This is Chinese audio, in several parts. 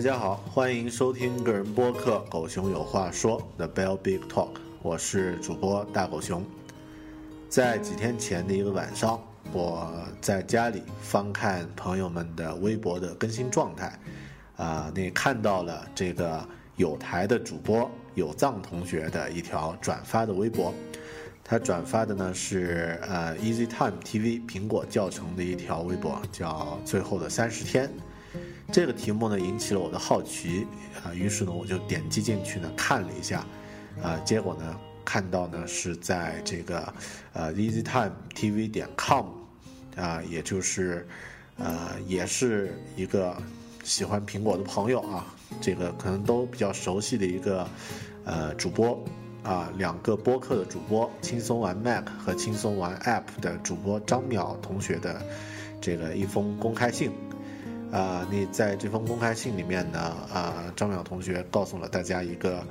大家好，欢迎收听个人播客《狗熊有话说》The Bell Big Talk，我是主播大狗熊。在几天前的一个晚上，我在家里翻看朋友们的微博的更新状态，啊，那看到了这个有台的主播有藏同学的一条转发的微博，他转发的呢是呃 Easy Time TV 苹果教程的一条微博，叫《最后的三十天》。这个题目呢引起了我的好奇啊，于是呢我就点击进去呢看了一下，啊，结果呢看到呢是在这个呃 EasyTimeTV 点 com 啊，也就是呃也是一个喜欢苹果的朋友啊，这个可能都比较熟悉的一个呃主播啊，两个播客的主播，轻松玩 Mac 和轻松玩 App 的主播张淼同学的这个一封公开信。啊，你在这封公开信里面呢，啊，张淼同学告诉了大家一个，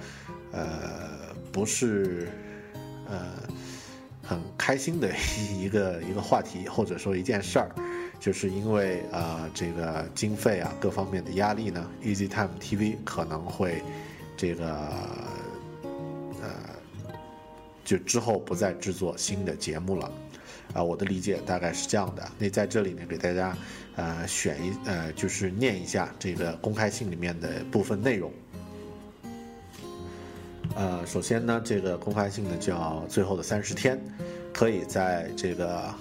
呃，不是，呃，很开心的一个一个话题，或者说一件事儿，就是因为啊，这个经费啊各方面的压力呢，Easy Time TV 可能会这个，呃，就之后不再制作新的节目了。啊，我的理解大概是这样的。那在这里呢，给大家。呃，选一呃，就是念一下这个公开信里面的部分内容。呃，首先呢，这个公开信呢叫《最后的三十天》，可以在这个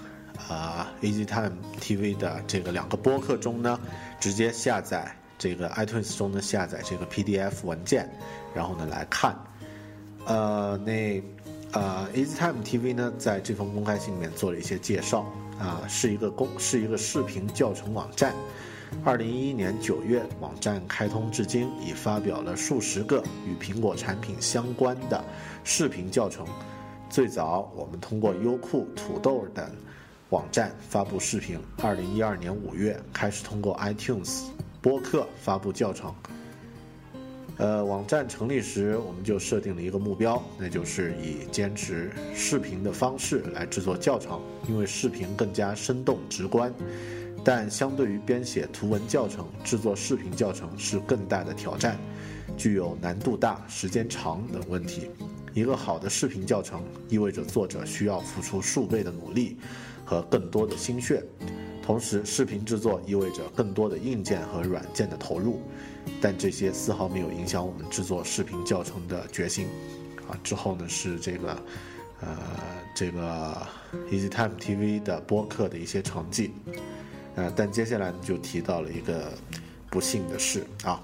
啊 Easy Time TV 的这个两个播客中呢，直接下载这个 iTunes 中呢下载这个 PDF 文件，然后呢来看。呃，那呃 Easy Time TV 呢，在这封公开信里面做了一些介绍。啊，是一个公是一个视频教程网站。二零一一年九月，网站开通至今，已发表了数十个与苹果产品相关的视频教程。最早，我们通过优酷、土豆等网站发布视频。二零一二年五月，开始通过 iTunes 播客发布教程。呃，网站成立时，我们就设定了一个目标，那就是以坚持视频的方式来制作教程，因为视频更加生动直观。但相对于编写图文教程，制作视频教程是更大的挑战，具有难度大、时间长等问题。一个好的视频教程意味着作者需要付出数倍的努力和更多的心血，同时，视频制作意味着更多的硬件和软件的投入。但这些丝毫没有影响我们制作视频教程的决心，啊，之后呢是这个，呃，这个 Easy Time TV 的播客的一些成绩，呃，但接下来就提到了一个不幸的事啊，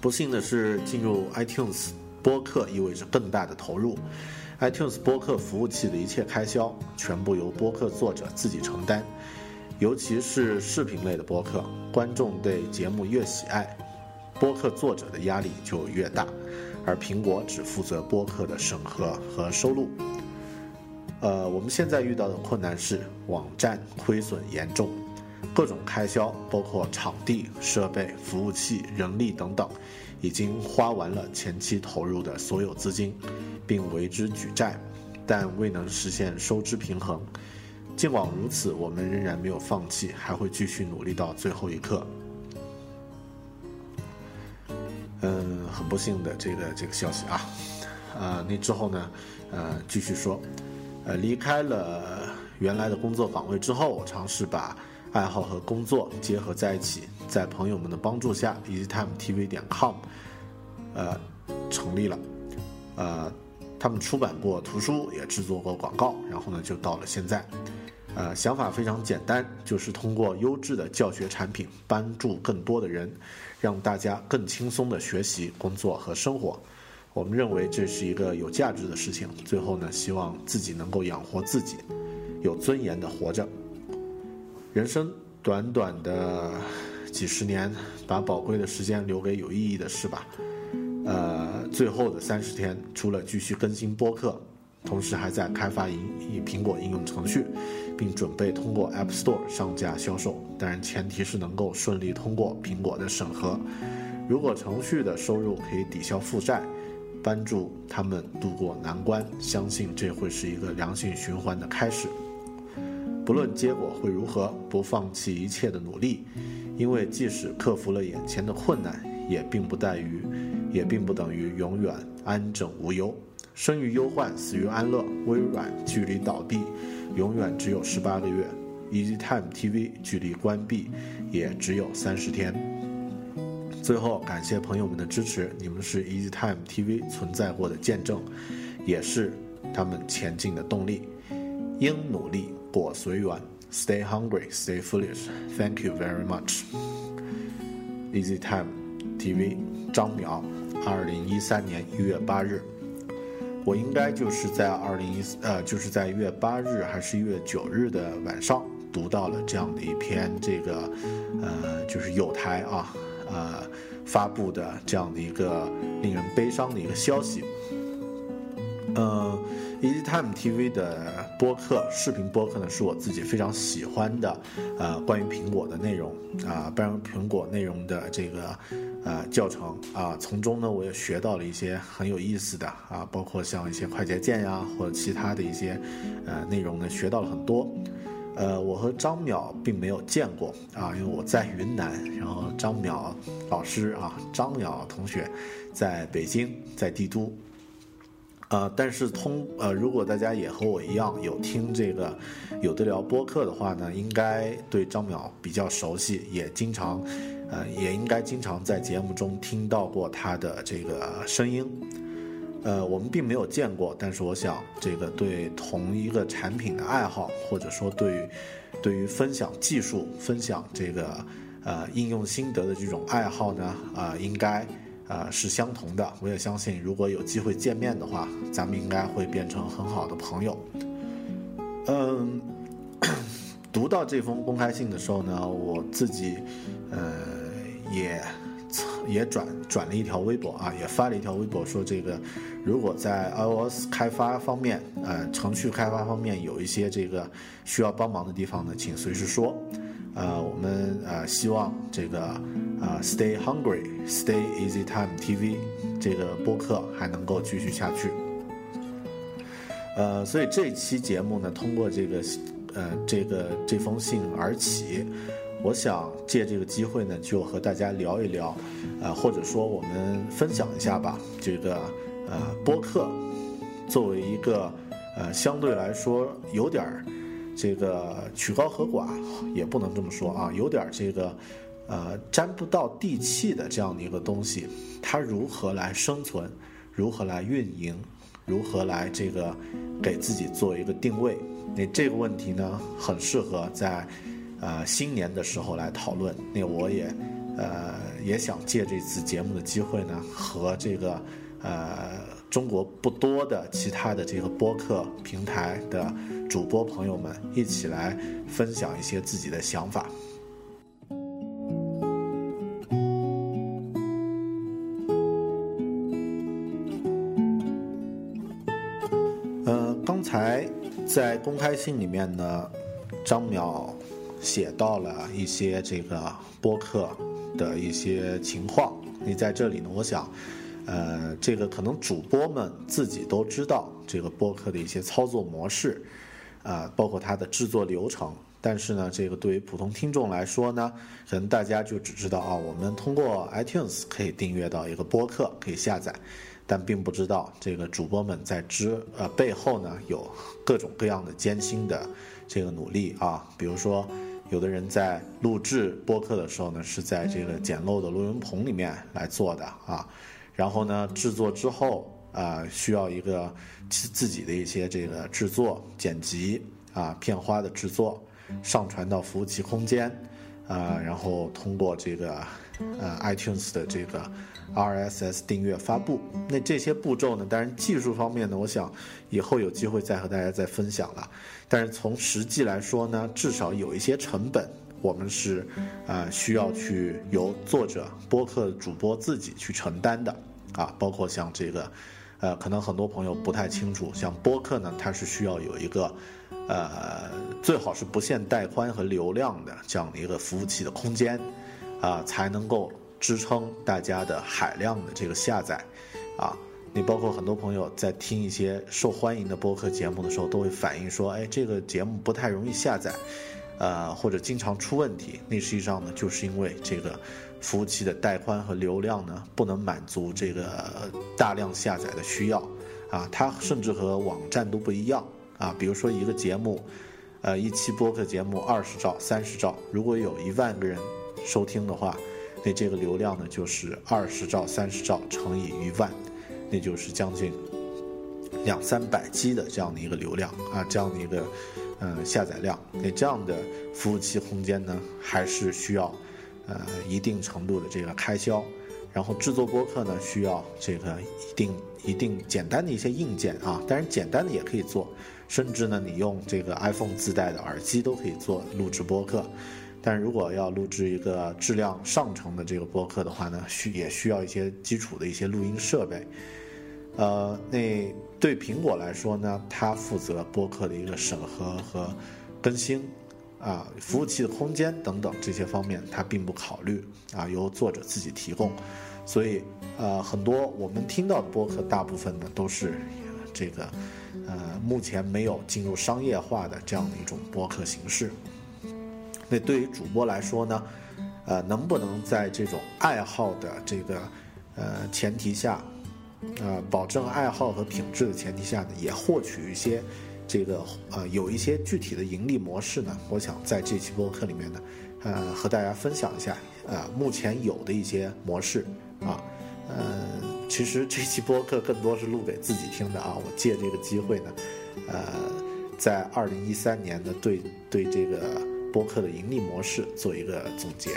不幸的是进入 iTunes 播客意味着更大的投入，iTunes 播客服务器的一切开销全部由播客作者自己承担，尤其是视频类的播客，观众对节目越喜爱。播客作者的压力就越大，而苹果只负责播客的审核和收录。呃，我们现在遇到的困难是网站亏损严重，各种开销，包括场地、设备、服务器、人力等等，已经花完了前期投入的所有资金，并为之举债，但未能实现收支平衡。尽管如此，我们仍然没有放弃，还会继续努力到最后一刻。嗯，很不幸的这个这个消息啊，呃，那之后呢，呃，继续说，呃，离开了原来的工作岗位之后，我尝试把爱好和工作结合在一起，在朋友们的帮助下，EasyTimeTV 点 com，呃，成立了，呃，他们出版过图书，也制作过广告，然后呢，就到了现在。呃，想法非常简单，就是通过优质的教学产品帮助更多的人，让大家更轻松的学习、工作和生活。我们认为这是一个有价值的事情。最后呢，希望自己能够养活自己，有尊严的活着。人生短短的几十年，把宝贵的时间留给有意义的事吧。呃，最后的三十天，除了继续更新播客。同时还在开发一一苹果应用程序，并准备通过 App Store 上架销售。当然，前提是能够顺利通过苹果的审核。如果程序的收入可以抵消负债，帮助他们渡过难关，相信这会是一个良性循环的开始。不论结果会如何，不放弃一切的努力，因为即使克服了眼前的困难，也并不等于，也并不等于永远安枕无忧。生于忧患，死于安乐。微软距离倒闭永远只有十八个月，EasyTime TV 距离关闭也只有三十天。最后，感谢朋友们的支持，你们是 EasyTime TV 存在过的见证，也是他们前进的动力。应努力，果随缘。Stay hungry, stay foolish. Thank you very much. EasyTime TV 张淼，二零一三年一月八日。我应该就是在二零一四呃，就是在一月八日还是一月九日的晚上读到了这样的一篇这个，呃，就是有台啊，呃，发布的这样的一个令人悲伤的一个消息。呃，EasyTime TV 的播客视频播客呢，是我自己非常喜欢的，呃，关于苹果的内容啊，关于苹果内容的这个。呃，教程啊，从中呢，我也学到了一些很有意思的啊，包括像一些快捷键呀，或者其他的一些呃内容呢，学到了很多。呃，我和张淼并没有见过啊，因为我在云南，然后张淼老师啊，张淼同学在北京，在帝都。呃，但是通呃，如果大家也和我一样有听这个有的聊播客的话呢，应该对张淼比较熟悉，也经常。呃，也应该经常在节目中听到过他的这个声音。呃，我们并没有见过，但是我想，这个对同一个产品的爱好，或者说对于对于分享技术、分享这个呃应用心得的这种爱好呢，啊，应该啊是相同的。我也相信，如果有机会见面的话，咱们应该会变成很好的朋友。嗯，读到这封公开信的时候呢，我自己呃。也也转转了一条微博啊，也发了一条微博说这个，如果在 iOS 开发方面，呃，程序开发方面有一些这个需要帮忙的地方呢，请随时说。呃，我们呃希望这个啊，Stay Hungry，Stay Easy Time TV 这个播客还能够继续下去。呃，所以这期节目呢，通过这个呃这个这封信而起。我想借这个机会呢，就和大家聊一聊，呃，或者说我们分享一下吧。这个呃，播客作为一个呃，相对来说有点儿这个曲高和寡，也不能这么说啊，有点这个呃，沾不到地气的这样的一个东西，它如何来生存，如何来运营，如何来这个给自己做一个定位？那这个问题呢，很适合在。呃，新年的时候来讨论，那我也，呃，也想借这次节目的机会呢，和这个，呃，中国不多的其他的这个播客平台的主播朋友们一起来分享一些自己的想法。呃，刚才在公开信里面呢，张淼。写到了一些这个播客的一些情况。你在这里呢，我想，呃，这个可能主播们自己都知道这个播客的一些操作模式，啊，包括它的制作流程，但是呢，这个对于普通听众来说呢，可能大家就只知道啊，我们通过 iTunes 可以订阅到一个播客，可以下载，但并不知道这个主播们在之呃背后呢有各种各样的艰辛的这个努力啊，比如说。有的人在录制播客的时候呢，是在这个简陋的录音棚里面来做的啊，然后呢，制作之后啊，需要一个自自己的一些这个制作、剪辑啊、片花的制作，上传到服务器空间啊，然后通过这个呃 iTunes 的这个。RSS 订阅发布，那这些步骤呢？当然技术方面呢，我想以后有机会再和大家再分享了。但是从实际来说呢，至少有一些成本，我们是啊需要去由作者、播客主播自己去承担的啊。包括像这个，呃，可能很多朋友不太清楚，像播客呢，它是需要有一个呃最好是不限带宽和流量的这样的一个服务器的空间啊，才能够。支撑大家的海量的这个下载，啊，你包括很多朋友在听一些受欢迎的播客节目的时候，都会反映说，哎，这个节目不太容易下载，呃，或者经常出问题。那实际上呢，就是因为这个服务器的带宽和流量呢，不能满足这个大量下载的需要，啊，它甚至和网站都不一样，啊，比如说一个节目，呃，一期播客节目二十兆、三十兆，如果有一万个人收听的话。那这个流量呢，就是二十兆、三十兆乘以一万，那就是将近两三百 G 的这样的一个流量啊，这样的一个嗯下载量。那这样的服务器空间呢，还是需要呃一定程度的这个开销。然后制作播客呢，需要这个一定一定简单的一些硬件啊，当然简单的也可以做，甚至呢，你用这个 iPhone 自带的耳机都可以做录制播客。但如果要录制一个质量上乘的这个播客的话呢，需也需要一些基础的一些录音设备。呃，那对苹果来说呢，它负责播客的一个审核和更新，啊，服务器的空间等等这些方面，它并不考虑啊，由作者自己提供。所以，呃，很多我们听到的播客，大部分呢都是这个，呃，目前没有进入商业化的这样的一种播客形式。那对于主播来说呢，呃，能不能在这种爱好的这个呃前提下，呃，保证爱好和品质的前提下呢，也获取一些这个呃有一些具体的盈利模式呢？我想在这期播客里面呢，呃，和大家分享一下呃目前有的一些模式啊，呃，其实这期播客更多是录给自己听的啊，我借这个机会呢，呃，在二零一三年呢，对对这个。播客的盈利模式做一个总结。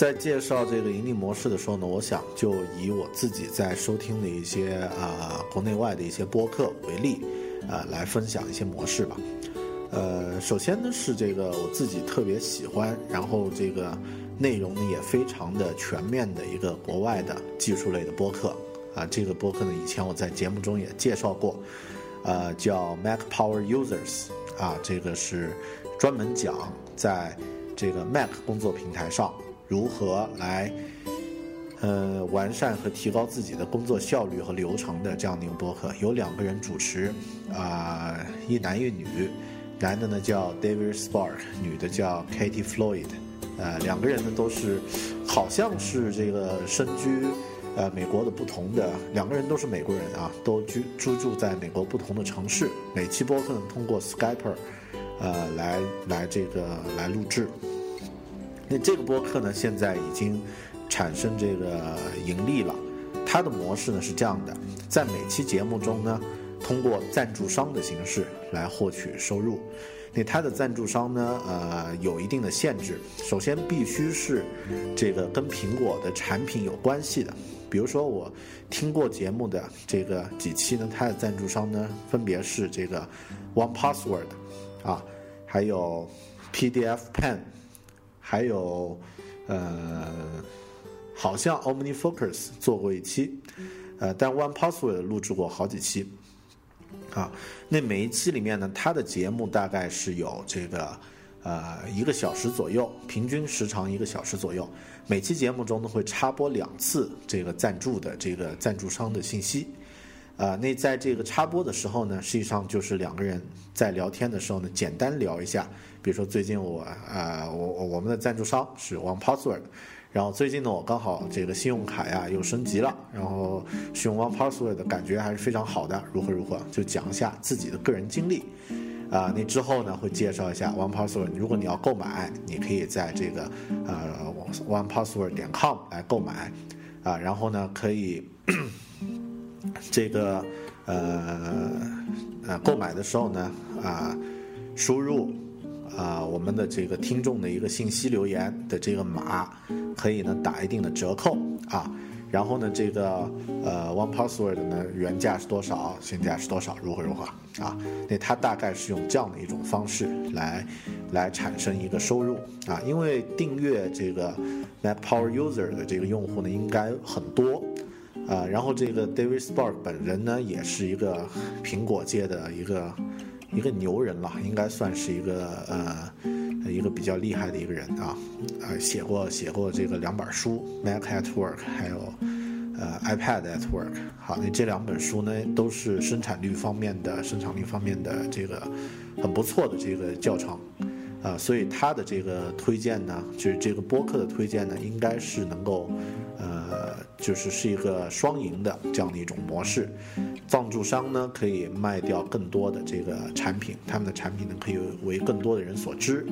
在介绍这个盈利模式的时候呢，我想就以我自己在收听的一些啊国内外的一些播客为例，啊来分享一些模式吧。呃，首先呢是这个我自己特别喜欢，然后这个。内容呢也非常的全面的一个国外的技术类的播客啊，这个播客呢以前我在节目中也介绍过，呃，叫 Mac Power Users 啊，这个是专门讲在这个 Mac 工作平台上如何来呃完善和提高自己的工作效率和流程的这样的一个播客，有两个人主持啊，一男一女，男的呢叫 David Spark，女的叫 Katie Floyd。呃，两个人呢都是，好像是这个身居，呃，美国的不同的两个人都是美国人啊，都居居住在美国不同的城市。每期播客呢通过 Skype，呃，来来这个来录制。那这个播客呢现在已经产生这个盈利了。它的模式呢是这样的，在每期节目中呢，通过赞助商的形式来获取收入。那它的赞助商呢？呃，有一定的限制。首先，必须是这个跟苹果的产品有关系的。比如说，我听过节目的这个几期呢，它的赞助商呢，分别是这个 One Password，啊，还有 PDF Pen，还有呃，好像 OmniFocus 做过一期，呃，但 One Password 录制过好几期。啊，那每一期里面呢，它的节目大概是有这个，呃一个小时左右，平均时长一个小时左右。每期节目中呢会插播两次这个赞助的这个赞助商的信息。啊，那在这个插播的时候呢，实际上就是两个人在聊天的时候呢，简单聊一下，比如说最近我啊，我我们的赞助商是 One Password，然后最近呢，我刚好这个信用卡呀又升级了，然后使用 One Password 的感觉还是非常好的，如何如何，就讲一下自己的个人经历。啊，那之后呢会介绍一下 One Password，如果你要购买，你可以在这个呃 One Password 点 com 来购买，啊，然后呢可以。这个呃呃，购买的时候呢啊，输入啊我们的这个听众的一个信息留言的这个码，可以呢打一定的折扣啊。然后呢，这个呃，One Password 呢原价是多少，现价是多少，如何如何啊？那它大概是用这样的一种方式来来产生一个收入啊。因为订阅这个 Mac Power User 的这个用户呢，应该很多。啊，然后这个 David Spark 本人呢，也是一个苹果界的一个一个牛人了，应该算是一个呃一个比较厉害的一个人啊，呃，写过写过这个两本书，Mac at Work，还有呃 iPad at Work。好，那这两本书呢，都是生产率方面的生产力方面的这个很不错的这个教程啊，所以他的这个推荐呢，就是这个播客的推荐呢，应该是能够。呃，就是是一个双赢的这样的一种模式，赞助商呢可以卖掉更多的这个产品，他们的产品呢可以为更多的人所知，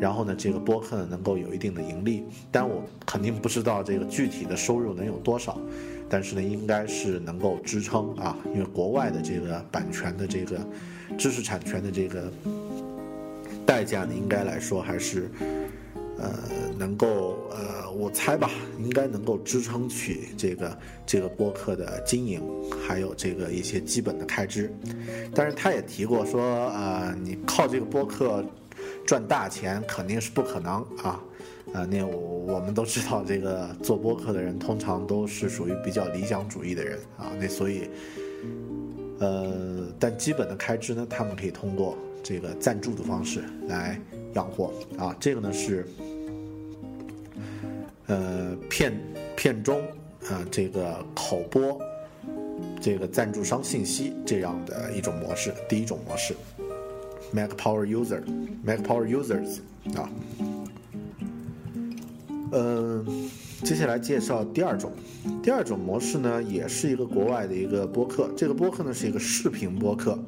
然后呢这个播客呢能够有一定的盈利，但我肯定不知道这个具体的收入能有多少，但是呢应该是能够支撑啊，因为国外的这个版权的这个知识产权的这个代价呢应该来说还是。呃，能够呃，我猜吧，应该能够支撑起这个这个播客的经营，还有这个一些基本的开支。但是他也提过说，呃，你靠这个播客赚大钱肯定是不可能啊。啊，那我我们都知道，这个做播客的人通常都是属于比较理想主义的人啊。那所以，呃，但基本的开支呢，他们可以通过这个赞助的方式来养活啊。这个呢是。呃，片片中啊，这个口播，这个赞助商信息这样的一种模式，第一种模式，Mac Power User，Mac Power Users 啊，嗯，接下来介绍第二种，第二种模式呢，也是一个国外的一个播客，这个播客呢是一个视频播客，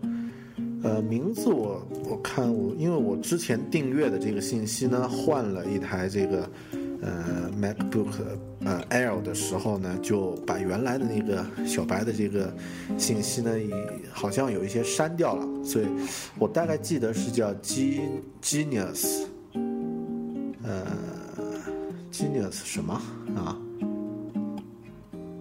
呃，名字我我看我，因为我之前订阅的这个信息呢，换了一台这个。呃，MacBook 呃 Air 的时候呢，就把原来的那个小白的这个信息呢，好像有一些删掉了，所以我大概记得是叫 Genius，呃，Genius 什么啊？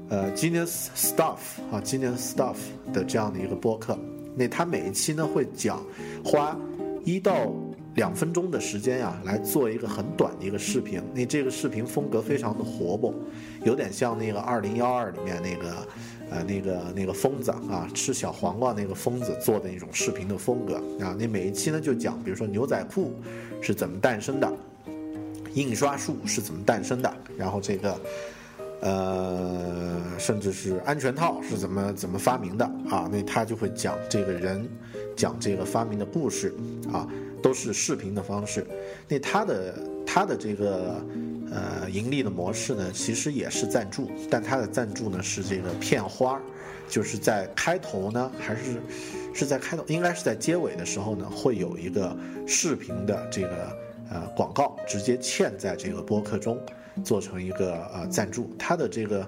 呃，Genius Stuff 啊，Genius Stuff 的这样的一个播客，那他每一期呢会讲花一到。两分钟的时间呀，来做一个很短的一个视频。那这个视频风格非常的活泼，有点像那个二零幺二里面那个，呃，那个那个疯子啊，吃小黄瓜那个疯子做的那种视频的风格啊。那每一期呢就讲，比如说牛仔裤是怎么诞生的，印刷术是怎么诞生的，然后这个，呃，甚至是安全套是怎么怎么发明的啊。那他就会讲这个人，讲这个发明的故事啊。都是视频的方式，那他的他的这个呃盈利的模式呢，其实也是赞助，但他的赞助呢是这个片花，就是在开头呢，还是是在开头，应该是在结尾的时候呢，会有一个视频的这个呃广告，直接嵌在这个播客中，做成一个呃赞助，它的这个。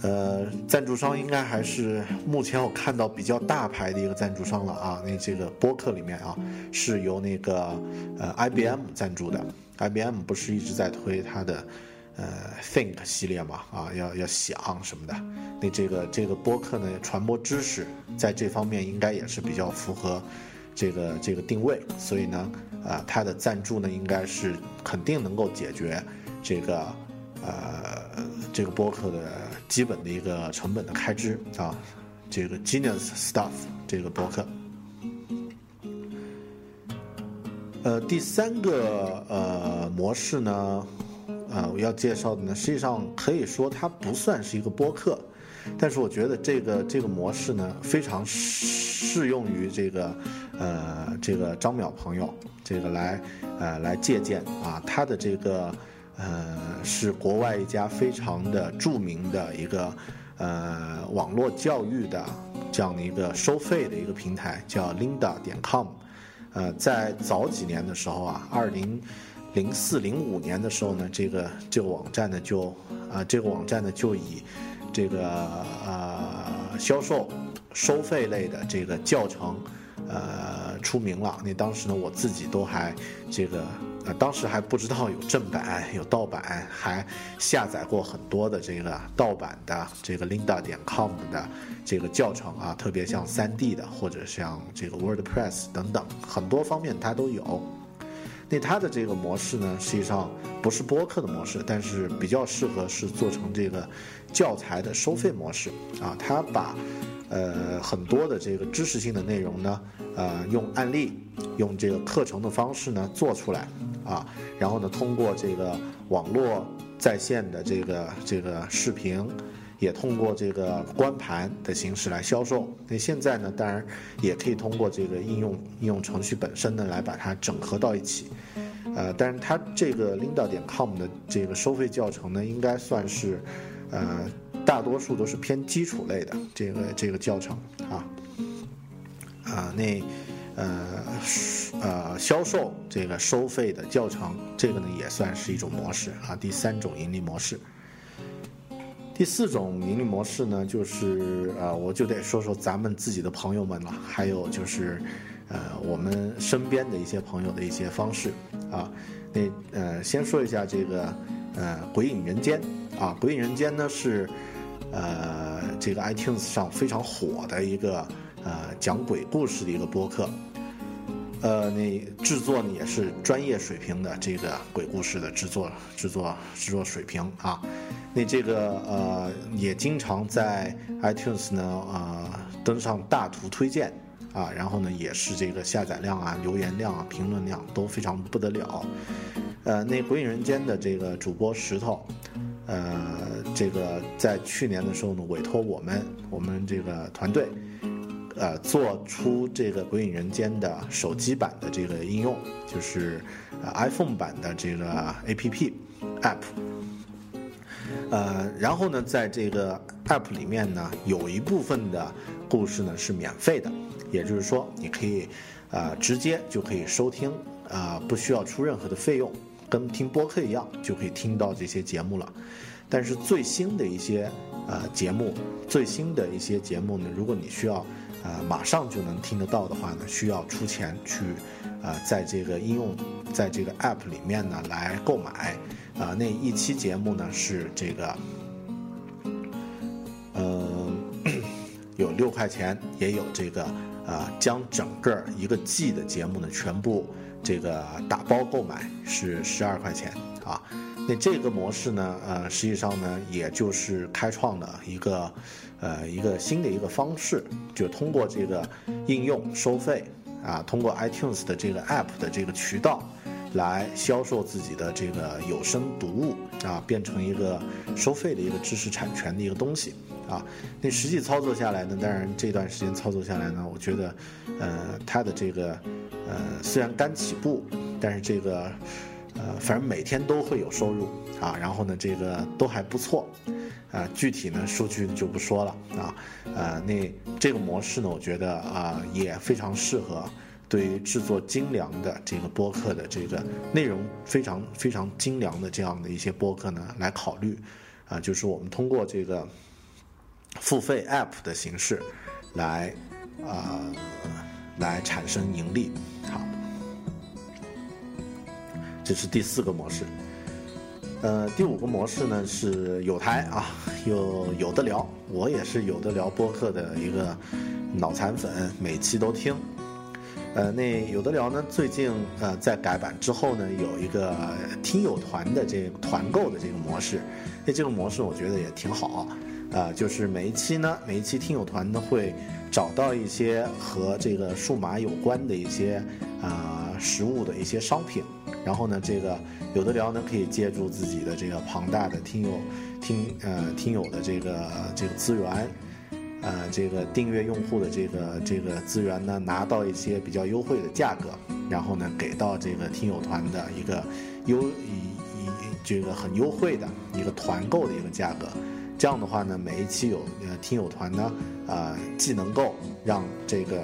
呃，赞助商应该还是目前我看到比较大牌的一个赞助商了啊。那这个播客里面啊，是由那个呃 IBM 赞助的。IBM 不是一直在推它的呃 Think 系列嘛？啊，要要想什么的。那这个这个播客呢，传播知识，在这方面应该也是比较符合这个这个定位。所以呢，啊，它的赞助呢，应该是肯定能够解决这个呃这个播客的。基本的一个成本的开支啊，这个 Genius Stuff 这个播客，呃，第三个呃模式呢，呃，我要介绍的呢，实际上可以说它不算是一个播客，但是我觉得这个这个模式呢，非常适用于这个呃这个张淼朋友这个来呃来借鉴啊，他的这个呃是国外一家非常的著名的一个呃网络教育的这样的一个收费的一个平台，叫 Linda 点 com。呃，在早几年的时候啊，二零零四零五年的时候呢，这个这个网站呢就啊，这个网站呢就以这个呃销售收费类的这个教程呃出名了。那当时呢，我自己都还这个。呃当时还不知道有正版有盗版，还下载过很多的这个盗版的这个 Linda 点 com 的这个教程啊，特别像 3D 的或者像这个 WordPress 等等，很多方面它都有。那它的这个模式呢，实际上不是播客的模式，但是比较适合是做成这个教材的收费模式啊。它把呃很多的这个知识性的内容呢，呃用案例用这个课程的方式呢做出来。啊，然后呢，通过这个网络在线的这个这个视频，也通过这个光盘的形式来销售。那现在呢，当然也可以通过这个应用应用程序本身呢来把它整合到一起。呃，但是它这个 Linda 点 com 的这个收费教程呢，应该算是呃大多数都是偏基础类的这个这个教程啊啊那。呃，呃，销售这个收费的教程，这个呢也算是一种模式啊。第三种盈利模式，第四种盈利模式呢，就是呃，我就得说说咱们自己的朋友们了，还有就是，呃，我们身边的一些朋友的一些方式啊。那呃，先说一下这个呃，鬼影人间啊，鬼影人间呢是呃，这个 iTunes 上非常火的一个呃讲鬼故事的一个播客。呃，那制作呢也是专业水平的这个鬼故事的制作、制作、制作水平啊。那这个呃也经常在 iTunes 呢呃登上大图推荐啊，然后呢也是这个下载量啊、留言量啊、评论量都非常不得了。呃，那鬼影人间的这个主播石头，呃，这个在去年的时候呢委托我们我们这个团队。呃，做出这个《鬼影人间》的手机版的这个应用，就是呃 iPhone 版的这个 APP App。呃，然后呢，在这个 App 里面呢，有一部分的故事呢是免费的，也就是说，你可以呃直接就可以收听，啊，不需要出任何的费用，跟听播客一样，就可以听到这些节目了。但是最新的一些呃节目，最新的一些节目呢，如果你需要。呃，马上就能听得到的话呢，需要出钱去，呃，在这个应用，在这个 App 里面呢来购买，啊，那一期节目呢是这个，呃，有六块钱，也有这个，啊，将整个一个季的节目呢全部这个打包购买是十二块钱，啊。那这个模式呢，呃，实际上呢，也就是开创了一个，呃，一个新的一个方式，就通过这个应用收费，啊，通过 iTunes 的这个 App 的这个渠道，来销售自己的这个有声读物，啊，变成一个收费的一个知识产权的一个东西，啊，那实际操作下来呢，当然这段时间操作下来呢，我觉得，呃，它的这个，呃，虽然刚起步，但是这个。呃，反正每天都会有收入啊，然后呢，这个都还不错，啊，具体呢数据就不说了啊，呃，那这个模式呢，我觉得啊也非常适合对于制作精良的这个播客的这个内容非常非常精良的这样的一些播客呢来考虑，啊，就是我们通过这个付费 App 的形式来啊来产生盈利，这是第四个模式，呃，第五个模式呢是有台啊，有有的聊，我也是有的聊播客的一个脑残粉，每期都听。呃，那有的聊呢，最近呃在改版之后呢，有一个听友团的这个团购的这个模式，那这个模式我觉得也挺好，啊，就是每一期呢，每一期听友团呢会找到一些和这个数码有关的一些啊。实物的一些商品，然后呢，这个有的聊呢可以借助自己的这个庞大的听友听呃听友的这个这个资源，呃这个订阅用户的这个这个资源呢，拿到一些比较优惠的价格，然后呢给到这个听友团的一个优以以这个很优惠的一个团购的一个价格。这样的话呢，每一期有呃听友团呢，啊，既能够让这个，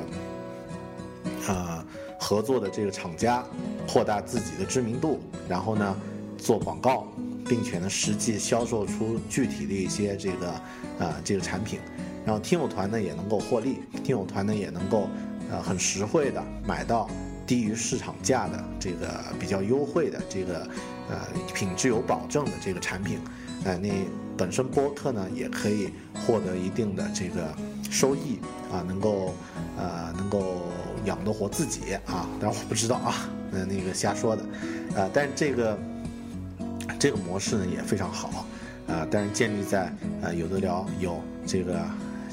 呃，合作的这个厂家扩大自己的知名度，然后呢，做广告，并且呢，实际销售出具体的一些这个，呃，这个产品，然后听友团呢也能够获利，听友团呢也能够，呃，很实惠的买到低于市场价的这个比较优惠的这个，呃，品质有保证的这个产品，呃，那。本身播客呢也可以获得一定的这个收益啊，能够呃能够养得活自己啊，当然我不知道啊，呃那个瞎说的，呃，但是这个这个模式呢也非常好啊，但是建立在呃有的聊有这个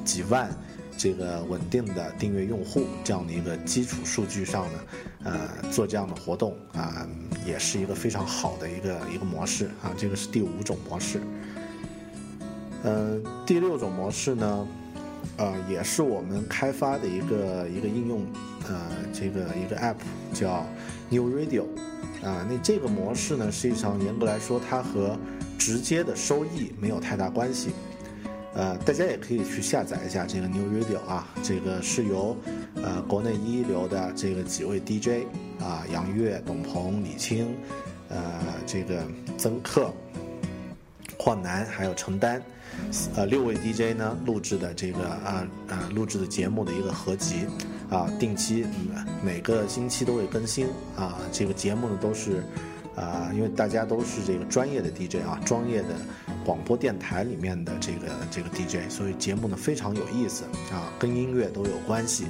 几万这个稳定的订阅用户这样的一个基础数据上呢，呃做这样的活动啊，也是一个非常好的一个一个模式啊，这个是第五种模式。嗯，第六种模式呢，呃，也是我们开发的一个一个应用，呃，这个一个 app 叫 New Radio，啊，那这个模式呢，实际上严格来说，它和直接的收益没有太大关系，呃，大家也可以去下载一下这个 New Radio 啊，这个是由呃国内一流的这个几位 DJ 啊，杨越、董鹏、李青，呃，这个曾克、焕南还有程丹。呃，六位 DJ 呢录制的这个啊啊录制的节目的一个合集，啊，定期每个星期都会更新啊。这个节目呢都是啊，因为大家都是这个专业的 DJ 啊，专业的广播电台里面的这个这个 DJ，所以节目呢非常有意思啊，跟音乐都有关系。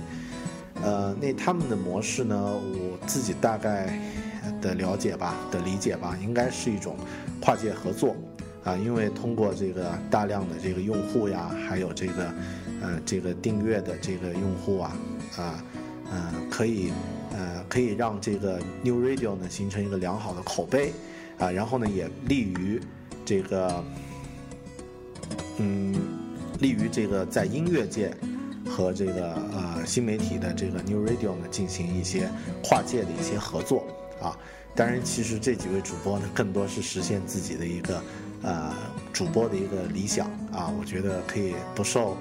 呃，那他们的模式呢，我自己大概的了解吧，的理解吧，应该是一种跨界合作。啊，因为通过这个大量的这个用户呀，还有这个，呃，这个订阅的这个用户啊，啊，呃，可以，呃，可以让这个 New Radio 呢形成一个良好的口碑，啊，然后呢也利于这个，嗯，利于这个在音乐界和这个呃新媒体的这个 New Radio 呢进行一些跨界的一些合作啊。当然，其实这几位主播呢更多是实现自己的一个。呃，主播的一个理想啊，我觉得可以不受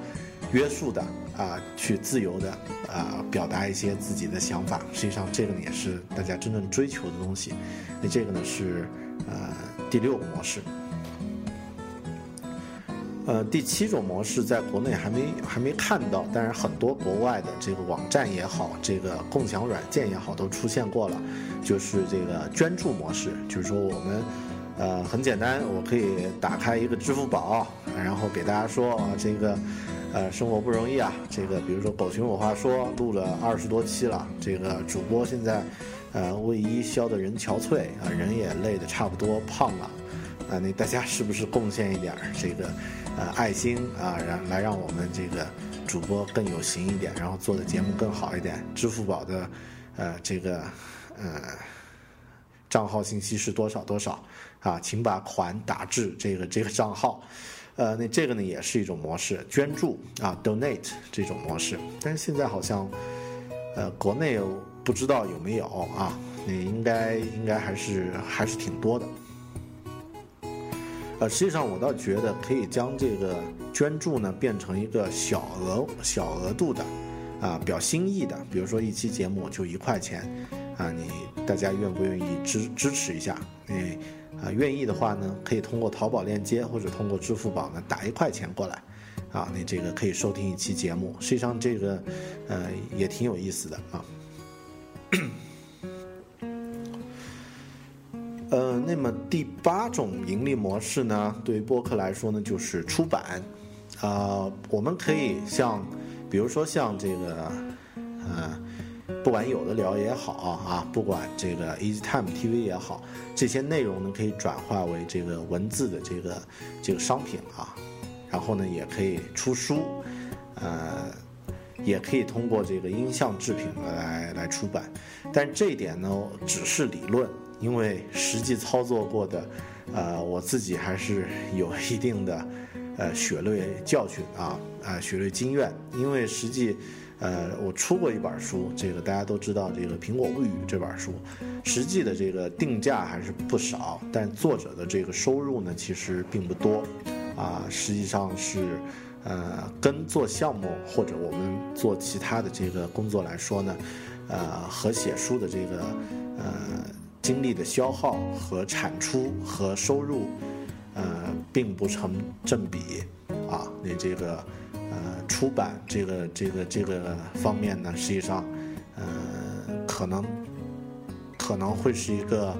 约束的啊，去自由的啊表达一些自己的想法。实际上，这个也是大家真正追求的东西。那这个呢是呃第六个模式。呃，第七种模式在国内还没还没看到，但是很多国外的这个网站也好，这个共享软件也好，都出现过了，就是这个捐助模式，就是说我们。呃，很简单，我可以打开一个支付宝，然后给大家说啊，这个，呃，生活不容易啊。这个，比如说《狗熊有话说》录了二十多期了，这个主播现在，呃，卫衣消得人憔悴啊，人也累得差不多胖了，啊，那大家是不是贡献一点这个，呃，爱心啊，让来让我们这个主播更有型一点，然后做的节目更好一点？支付宝的，呃，这个，呃，账号信息是多少多少？啊，请把款打至这个这个账号，呃，那这个呢也是一种模式，捐助啊，donate 这种模式。但是现在好像，呃，国内不知道有没有啊？那应该应该还是还是挺多的。呃，实际上我倒觉得可以将这个捐助呢变成一个小额小额度的，啊，表心意的，比如说一期节目就一块钱，啊，你大家愿不愿意支支持一下？哎。啊，愿意的话呢，可以通过淘宝链接或者通过支付宝呢打一块钱过来，啊，那这个可以收听一期节目。实际上这个，呃，也挺有意思的啊。呃，那么第八种盈利模式呢，对于播客来说呢，就是出版。啊，我们可以像，比如说像这个，嗯。不管有的聊也好啊，不管这个 Easy Time TV 也好，这些内容呢可以转化为这个文字的这个这个商品啊，然后呢也可以出书，呃，也可以通过这个音像制品来来出版。但这一点呢，只是理论，因为实际操作过的，呃，我自己还是有一定的呃血泪教训啊啊血泪经验，因为实际。呃，我出过一本书，这个大家都知道，这个《苹果物语》这本书，实际的这个定价还是不少，但作者的这个收入呢，其实并不多，啊，实际上是，呃，跟做项目或者我们做其他的这个工作来说呢，呃，和写书的这个呃精力的消耗和产出和收入，呃，并不成正比，啊，你这个。呃，出版这个这个这个方面呢，实际上，呃，可能可能会是一个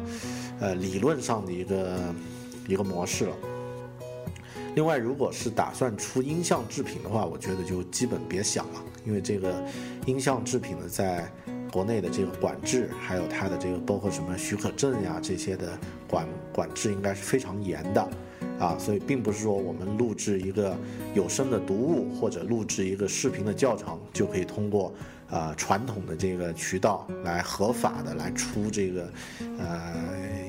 呃理论上的一个一个模式了。另外，如果是打算出音像制品的话，我觉得就基本别想了，因为这个音像制品呢，在国内的这个管制，还有它的这个包括什么许可证呀这些的管管制，应该是非常严的。啊，所以并不是说我们录制一个有声的读物或者录制一个视频的教程就可以通过呃传统的这个渠道来合法的来出这个呃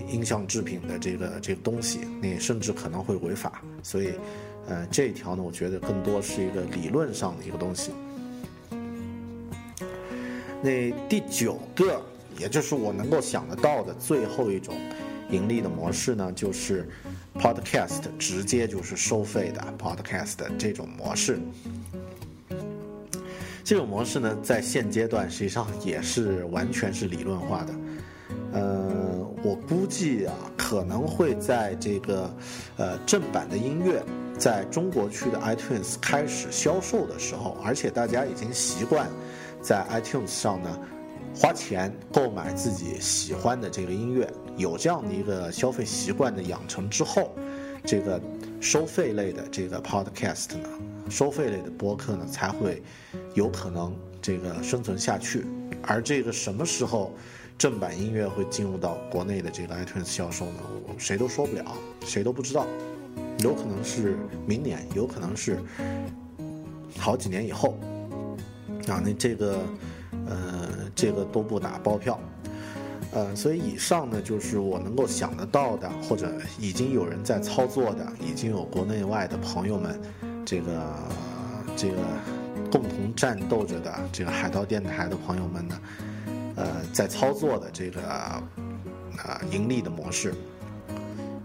音像制品的这个这个东西，那甚至可能会违法。所以，呃，这一条呢，我觉得更多是一个理论上的一个东西。那第九个，也就是我能够想得到的最后一种盈利的模式呢，就是。Podcast 直接就是收费的 Podcast 这种模式，这种模式呢，在现阶段实际上也是完全是理论化的。呃，我估计啊，可能会在这个呃正版的音乐在中国区的 iTunes 开始销售的时候，而且大家已经习惯在 iTunes 上呢花钱购买自己喜欢的这个音乐。有这样的一个消费习惯的养成之后，这个收费类的这个 podcast 呢，收费类的播客呢，才会有可能这个生存下去。而这个什么时候正版音乐会进入到国内的这个 iTunes 销售呢？谁都说不了，谁都不知道。有可能是明年，有可能是好几年以后。啊，那这个呃，这个都不打包票。呃，所以以上呢，就是我能够想得到的，或者已经有人在操作的，已经有国内外的朋友们，这个这个共同战斗着的这个海盗电台的朋友们呢，呃，在操作的这个啊盈利的模式，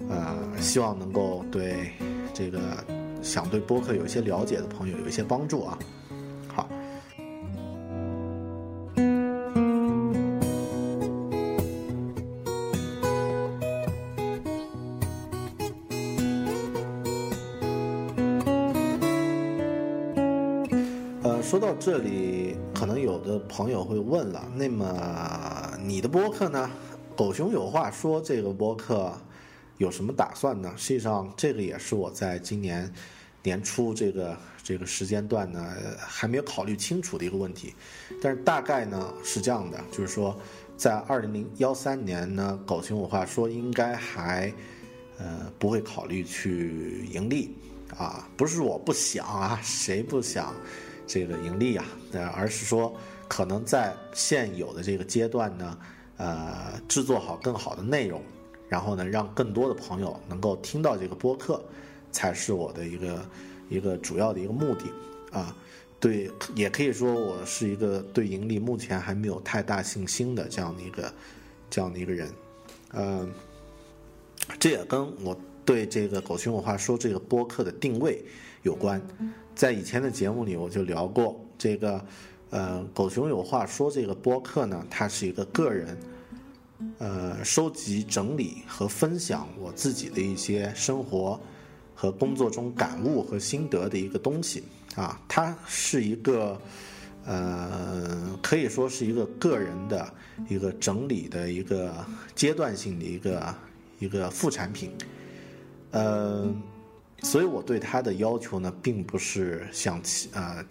呃，希望能够对这个想对播客有一些了解的朋友有一些帮助啊。这里可能有的朋友会问了，那么你的播客呢？狗熊有话说，这个播客有什么打算呢？实际上，这个也是我在今年年初这个这个时间段呢，还没有考虑清楚的一个问题。但是大概呢是这样的，就是说，在二零零幺三年呢，狗熊有话说应该还呃不会考虑去盈利啊，不是我不想啊，谁不想？这个盈利啊，呃，而是说可能在现有的这个阶段呢，呃，制作好更好的内容，然后呢，让更多的朋友能够听到这个播客，才是我的一个一个主要的一个目的啊。对，也可以说我是一个对盈利目前还没有太大信心的这样的一个这样的一个人，嗯，这也跟我对这个狗熊文化说这个播客的定位有关。在以前的节目里，我就聊过这个，呃，狗熊有话说这个播客呢，它是一个个人，呃，收集整理和分享我自己的一些生活和工作中感悟和心得的一个东西啊，它是一个，呃，可以说是一个个人的一个整理的一个阶段性的一个一个副产品，呃。所以我对他的要求呢，并不是想期啊，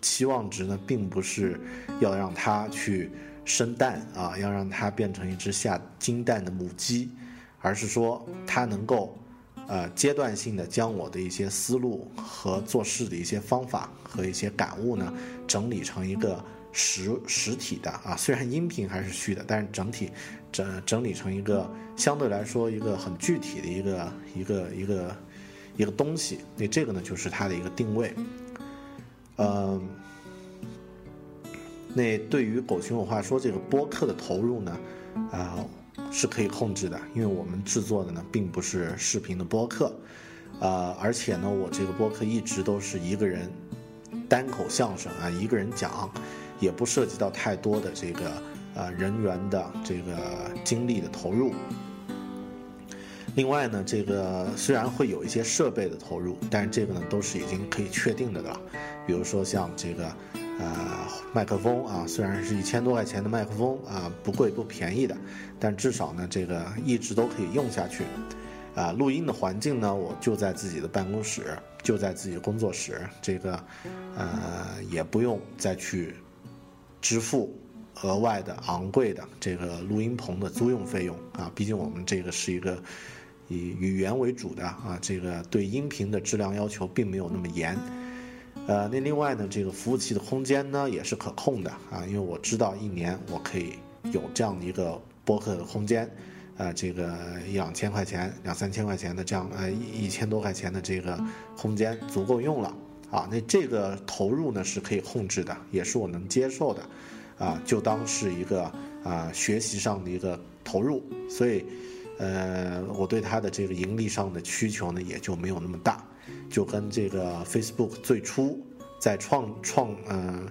期望值呢，并不是要让他去生蛋啊，要让他变成一只下金蛋的母鸡，而是说他能够呃阶段性的将我的一些思路和做事的一些方法和一些感悟呢，整理成一个实实体的啊，虽然音频还是虚的，但是整体整整理成一个相对来说一个很具体的一个一个一个一个东西。那这个呢，就是它的一个定位。嗯，那对于狗熊有话说这个播客的投入呢，啊。是可以控制的，因为我们制作的呢并不是视频的播客，啊，而且呢，我这个播客一直都是一个人单口相声啊，一个人讲，也不涉及到太多的这个呃人员的这个精力的投入。另外呢，这个虽然会有一些设备的投入，但是这个呢都是已经可以确定的了，比如说像这个。呃，麦克风啊，虽然是一千多块钱的麦克风啊，不贵不便宜的，但至少呢，这个一直都可以用下去。啊，录音的环境呢，我就在自己的办公室，就在自己工作室，这个呃，也不用再去支付额外的昂贵的这个录音棚的租用费用啊。毕竟我们这个是一个以语言为主的啊，这个对音频的质量要求并没有那么严。呃，那另外呢，这个服务器的空间呢也是可控的啊，因为我知道一年我可以有这样的一个播客的空间，啊，这个一两千块钱、两三千块钱的这样呃一千多块钱的这个空间足够用了啊。那这个投入呢是可以控制的，也是我能接受的，啊，就当是一个啊学习上的一个投入，所以呃，我对它的这个盈利上的需求呢也就没有那么大。就跟这个 Facebook 最初在创创嗯，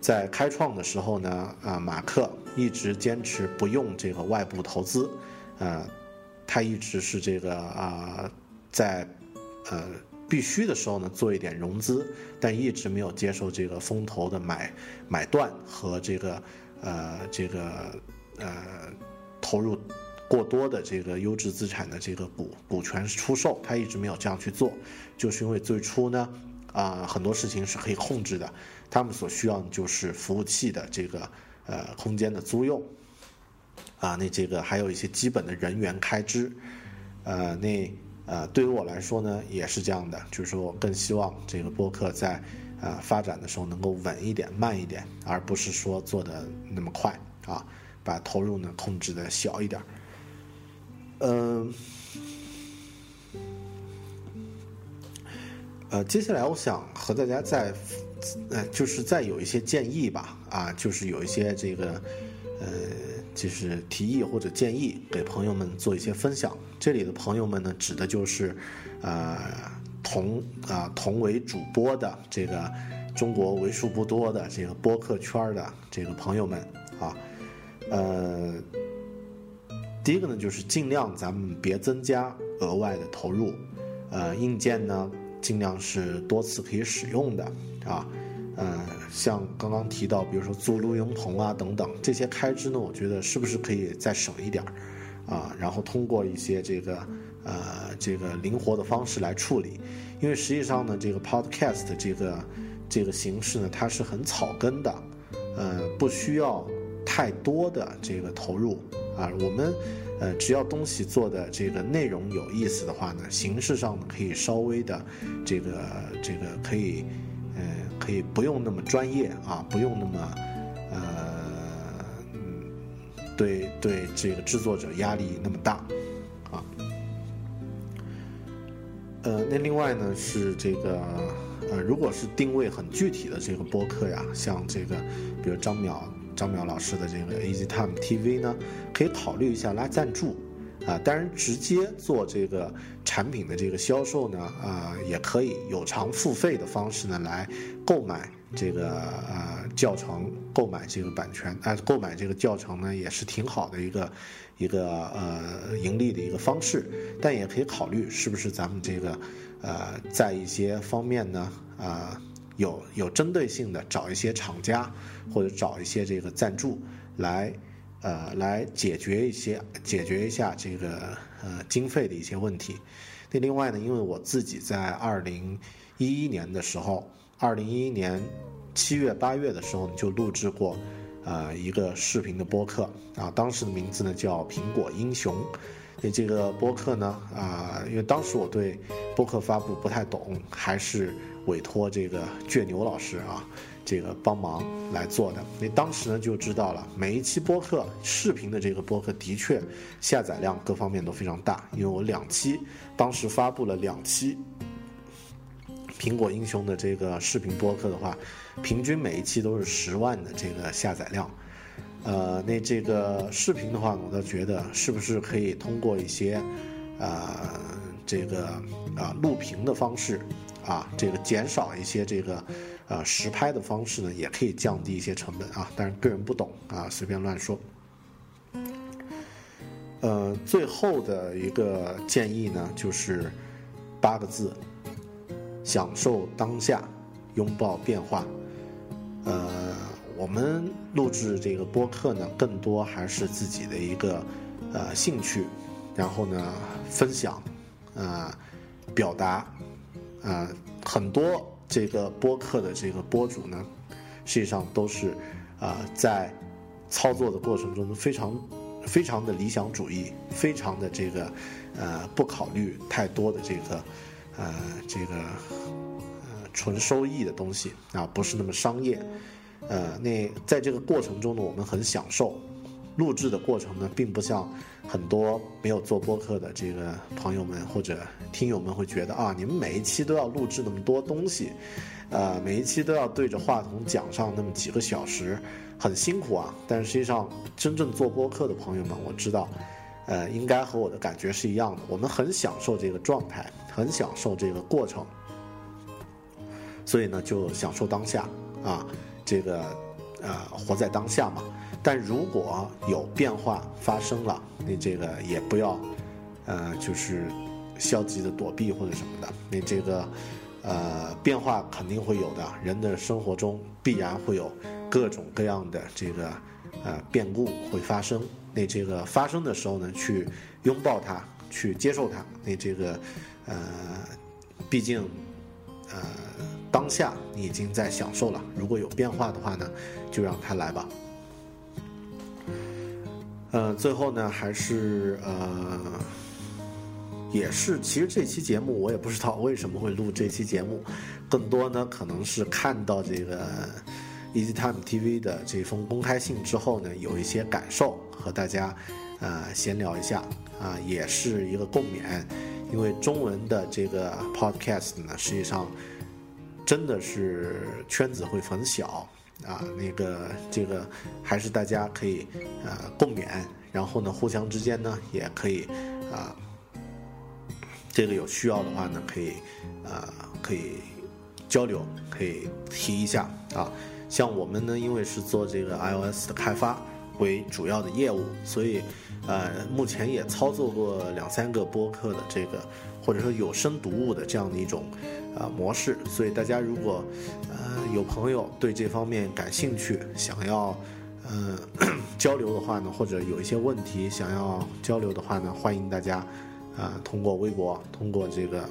在开创的时候呢，啊，马克一直坚持不用这个外部投资，呃，他一直是这个啊，在呃必须的时候呢做一点融资，但一直没有接受这个风投的买买断和这个呃这个呃投入。过多的这个优质资产的这个股股权出售，他一直没有这样去做，就是因为最初呢，啊很多事情是可以控制的，他们所需要的就是服务器的这个呃空间的租用，啊那这个还有一些基本的人员开支，呃那呃对于我来说呢也是这样的，就是说我更希望这个播客在呃发展的时候能够稳一点慢一点，而不是说做的那么快啊，把投入呢控制的小一点。嗯，呃，接下来我想和大家再，呃，就是再有一些建议吧，啊，就是有一些这个，呃，就是提议或者建议给朋友们做一些分享。这里的朋友们呢，指的就是，呃，同啊同为主播的这个中国为数不多的这个播客圈的这个朋友们啊，呃。第一个呢，就是尽量咱们别增加额外的投入，呃，硬件呢尽量是多次可以使用的啊，呃，像刚刚提到，比如说租录音棚啊等等这些开支呢，我觉得是不是可以再省一点儿啊？然后通过一些这个呃这个灵活的方式来处理，因为实际上呢，这个 podcast 这个这个形式呢，它是很草根的，呃，不需要太多的这个投入。啊，我们，呃，只要东西做的这个内容有意思的话呢，形式上呢可以稍微的，这个这个可以，呃，可以不用那么专业啊，不用那么，呃，对对，这个制作者压力那么大，啊，呃，那另外呢是这个，呃，如果是定位很具体的这个播客呀，像这个，比如张淼。张淼老师的这个 Easy Time TV 呢，可以考虑一下拉赞助，啊，当然直接做这个产品的这个销售呢，啊，也可以有偿付费的方式呢来购买这个呃教程，购买这个版权，啊，购买这个教程呢也是挺好的一个一个呃盈利的一个方式，但也可以考虑是不是咱们这个呃在一些方面呢，啊。有有针对性的找一些厂家，或者找一些这个赞助来，呃，来解决一些解决一下这个呃经费的一些问题。那另外呢，因为我自己在二零一一年的时候，二零一一年七月八月的时候就录制过，呃，一个视频的播客啊，当时的名字呢叫苹果英雄。那这个播客呢，啊，因为当时我对播客发布不太懂，还是委托这个倔牛老师啊，这个帮忙来做的。那当时呢就知道了，每一期播客视频的这个播客的确下载量各方面都非常大，因为我两期当时发布了两期苹果英雄的这个视频播客的话，平均每一期都是十万的这个下载量。呃，那这个视频的话，我倒觉得是不是可以通过一些，呃，这个啊录屏的方式，啊，这个减少一些这个呃实拍的方式呢，也可以降低一些成本啊。但是个人不懂啊，随便乱说。呃，最后的一个建议呢，就是八个字：享受当下，拥抱变化。呃。我们录制这个播客呢，更多还是自己的一个呃兴趣，然后呢分享，呃表达，呃很多这个播客的这个播主呢，实际上都是啊在操作的过程中非常非常的理想主义，非常的这个呃不考虑太多的这个呃这个呃纯收益的东西啊，不是那么商业。呃，那在这个过程中呢，我们很享受。录制的过程呢，并不像很多没有做播客的这个朋友们或者听友们会觉得啊，你们每一期都要录制那么多东西，呃，每一期都要对着话筒讲上那么几个小时，很辛苦啊。但实际上，真正做播客的朋友们，我知道，呃，应该和我的感觉是一样的。我们很享受这个状态，很享受这个过程，所以呢，就享受当下啊。这个，呃，活在当下嘛。但如果有变化发生了，你这个也不要，呃，就是消极的躲避或者什么的。你这个，呃，变化肯定会有的。人的生活中必然会有各种各样的这个，呃，变故会发生。那这个发生的时候呢，去拥抱它，去接受它。那这个，呃，毕竟，呃。当下你已经在享受了，如果有变化的话呢，就让它来吧。呃，最后呢，还是呃，也是，其实这期节目我也不知道为什么会录这期节目，更多呢可能是看到这个 Easy Time TV 的这封公开信之后呢，有一些感受和大家呃闲聊一下啊，也是一个共勉，因为中文的这个 Podcast 呢，实际上。真的是圈子会很小啊，那个这个还是大家可以呃共勉，然后呢互相之间呢也可以啊，这个有需要的话呢可以啊可以交流，可以提一下啊。像我们呢，因为是做这个 iOS 的开发为主要的业务，所以呃目前也操作过两三个播客的这个或者说有声读物的这样的一种。啊，模式。所以大家如果，呃，有朋友对这方面感兴趣，想要，呃，交流的话呢，或者有一些问题想要交流的话呢，欢迎大家，啊，通过微博，通过这个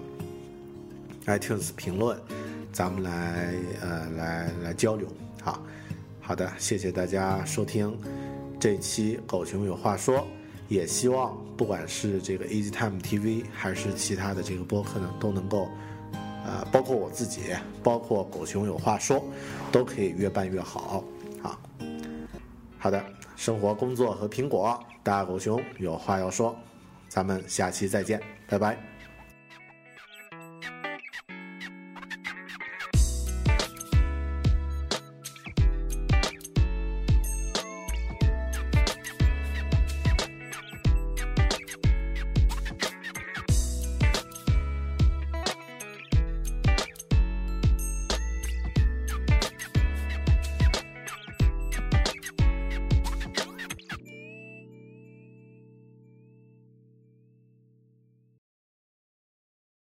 iTunes 评论，咱们来，呃，来来交流。好，好的，谢谢大家收听这期狗熊有话说，也希望不管是这个 Easy Time TV 还是其他的这个播客呢，都能够。呃，包括我自己，包括狗熊有话说，都可以越办越好啊。好的，生活、工作和苹果，大狗熊有话要说，咱们下期再见，拜拜。